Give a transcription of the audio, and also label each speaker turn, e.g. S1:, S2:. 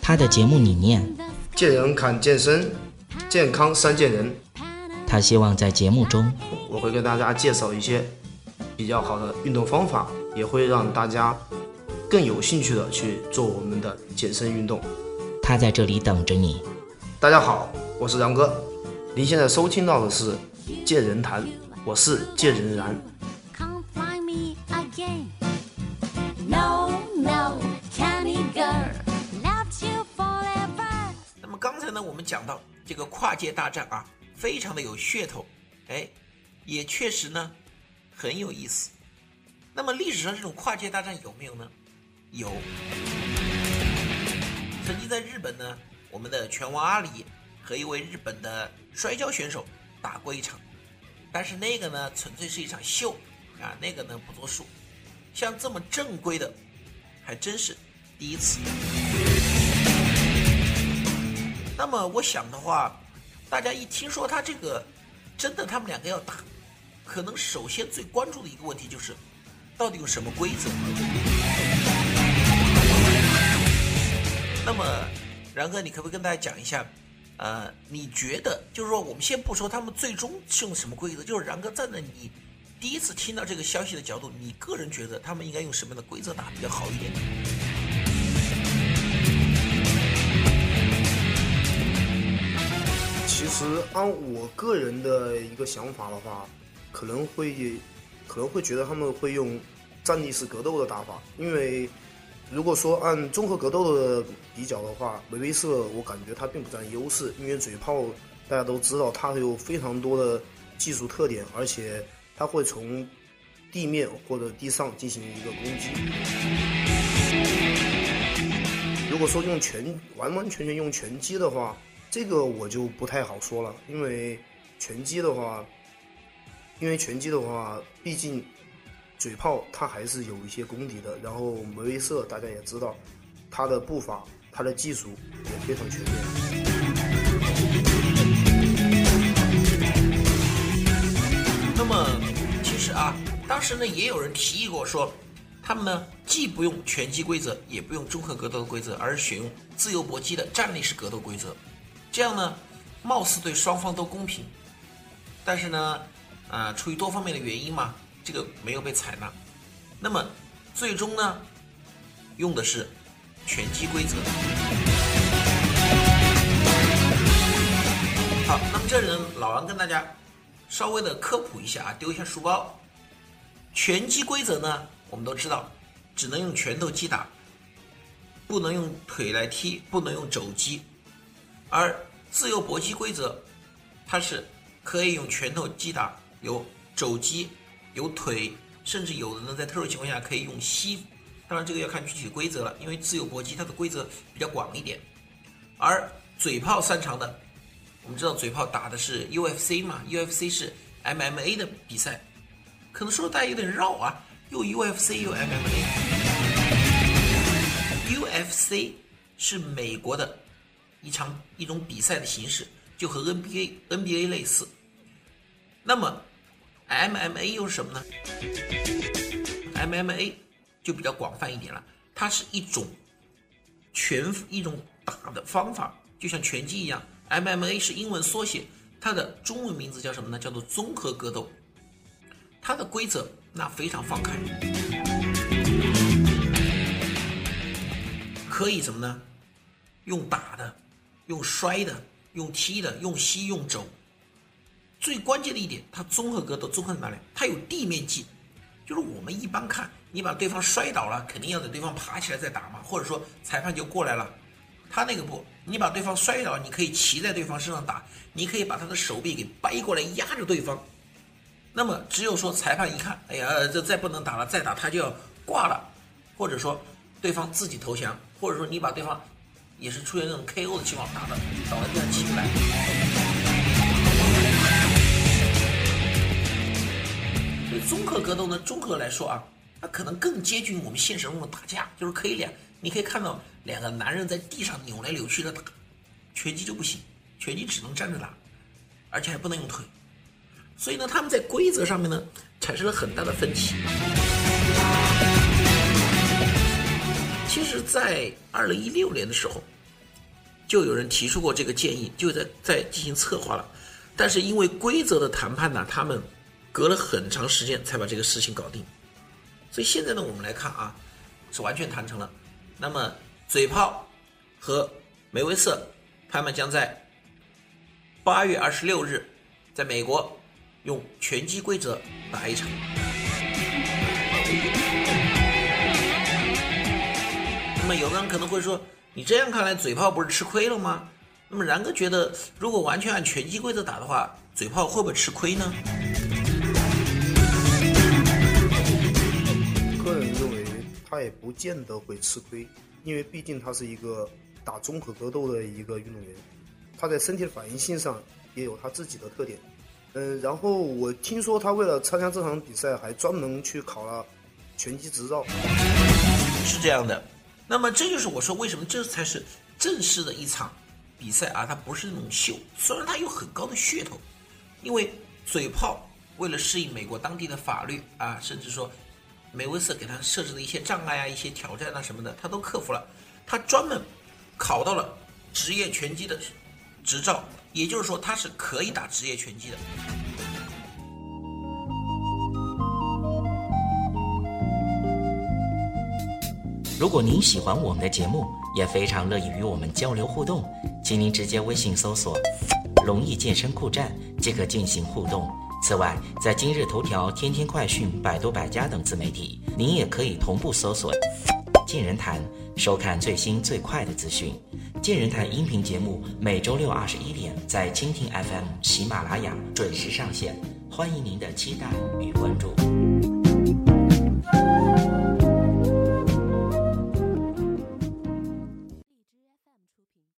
S1: 他的节目理念，
S2: 见人看健身，健康三见人。
S1: 他希望在节目中，
S2: 我会给大家介绍一些比较好的运动方法，也会让大家更有兴趣的去做我们的健身运动。
S1: 他在这里等着你。
S2: 大家好，我是杨哥，您现在收听到的是《见人谈》，我是见人然。
S3: 那我们讲到这个跨界大战啊，非常的有噱头，哎，也确实呢很有意思。那么历史上这种跨界大战有没有呢？有。曾经在日本呢，我们的拳王阿里和一位日本的摔跤选手打过一场，但是那个呢纯粹是一场秀啊，那个呢不作数。像这么正规的，还真是第一次。那么我想的话，大家一听说他这个真的他们两个要打，可能首先最关注的一个问题就是，到底有什么规则？那么然哥，你可不可以跟大家讲一下？呃，你觉得就是说，我们先不说他们最终是用什么规则，就是然哥站在你第一次听到这个消息的角度，你个人觉得他们应该用什么样的规则打比较好一点？
S2: 按我个人的一个想法的话，可能会可能会觉得他们会用站立式格斗的打法，因为如果说按综合格斗的比较的话，梅威瑟我感觉他并不占优势，因为嘴炮大家都知道他有非常多的技术特点，而且他会从地面或者地上进行一个攻击。如果说用拳完完全全用拳击的话。这个我就不太好说了，因为拳击的话，因为拳击的话，毕竟嘴炮它还是有一些功底的。然后梅威瑟大家也知道，他的步伐、他的技术也非常全面。
S3: 那么，其实啊，当时呢也有人提议过说，他们呢既不用拳击规则，也不用综合格斗的规则，而是选用自由搏击的站立式格斗规则。这样呢，貌似对双方都公平，但是呢，啊，出于多方面的原因嘛，这个没有被采纳。那么，最终呢，用的是拳击规则。好，那么这里呢，老王跟大家稍微的科普一下啊，丢一下书包。拳击规则呢，我们都知道，只能用拳头击打，不能用腿来踢，不能用肘击，而自由搏击规则，它是可以用拳头击打，有肘击，有腿，甚至有的呢在特殊情况下可以用膝。当然这个要看具体的规则了，因为自由搏击它的规则比较广一点。而嘴炮擅长的，我们知道嘴炮打的是 UFC 嘛，UFC 是 MMA 的比赛，可能说的大家有点绕啊，又 UFC 又 MMA。UFC 是美国的。一场一种比赛的形式就和 NBA NBA 类似，那么 MMA 又是什么呢？MMA 就比较广泛一点了，它是一种拳一种打的方法，就像拳击一样。MMA 是英文缩写，它的中文名字叫什么呢？叫做综合格斗。它的规则那非常放开，可以什么呢？用打的。用摔的，用踢的，用膝用肘。最关键的一点，它综合格斗综合在哪里？它有地面技，就是我们一般看，你把对方摔倒了，肯定要等对方爬起来再打嘛，或者说裁判就过来了。他那个不，你把对方摔倒，你可以骑在对方身上打，你可以把他的手臂给掰过来压着对方。那么只有说裁判一看，哎呀，这再不能打了，再打他就要挂了，或者说对方自己投降，或者说你把对方。也是出现那种 KO 的情况，打的倒在地上起不来。所以综合格斗呢，综合来说啊，它可能更接近我们现实中的打架，就是可以两，你可以看到两个男人在地上扭来扭去的打。拳击就不行，拳击只能站着打，而且还不能用腿，所以呢，他们在规则上面呢产生了很大的分歧。其实，在二零一六年的时候，就有人提出过这个建议，就在在进行策划了。但是因为规则的谈判呢，他们隔了很长时间才把这个事情搞定。所以现在呢，我们来看啊，是完全谈成了。那么嘴炮和梅威瑟他们将在八月二十六日在美国用拳击规则打一场。么有的人可能会说，你这样看来，嘴炮不是吃亏了吗？那么然哥觉得，如果完全按拳击规则打的话，嘴炮会不会吃亏呢？
S2: 个人认为，他也不见得会吃亏，因为毕竟他是一个打综合格斗的一个运动员，他在身体的反应性上也有他自己的特点。嗯，然后我听说他为了参加这场比赛，还专门去考了拳击执照。
S3: 是这样的。那么这就是我说为什么这才是正式的一场比赛啊，它不是那种秀，虽然它有很高的噱头，因为嘴炮为了适应美国当地的法律啊，甚至说梅威瑟给他设置的一些障碍啊、一些挑战啊什么的，他都克服了，他专门考到了职业拳击的执照，也就是说他是可以打职业拳击的。
S1: 如果您喜欢我们的节目，也非常乐意与我们交流互动，请您直接微信搜索“龙易健身酷站”即可进行互动。此外，在今日头条、天天快讯、百度百家等自媒体，您也可以同步搜索“健人谈”，收看最新最快的资讯。健人谈音频节目每周六二十一点在蜻蜓 FM、喜马拉雅准时上线，欢迎您的期待与关注。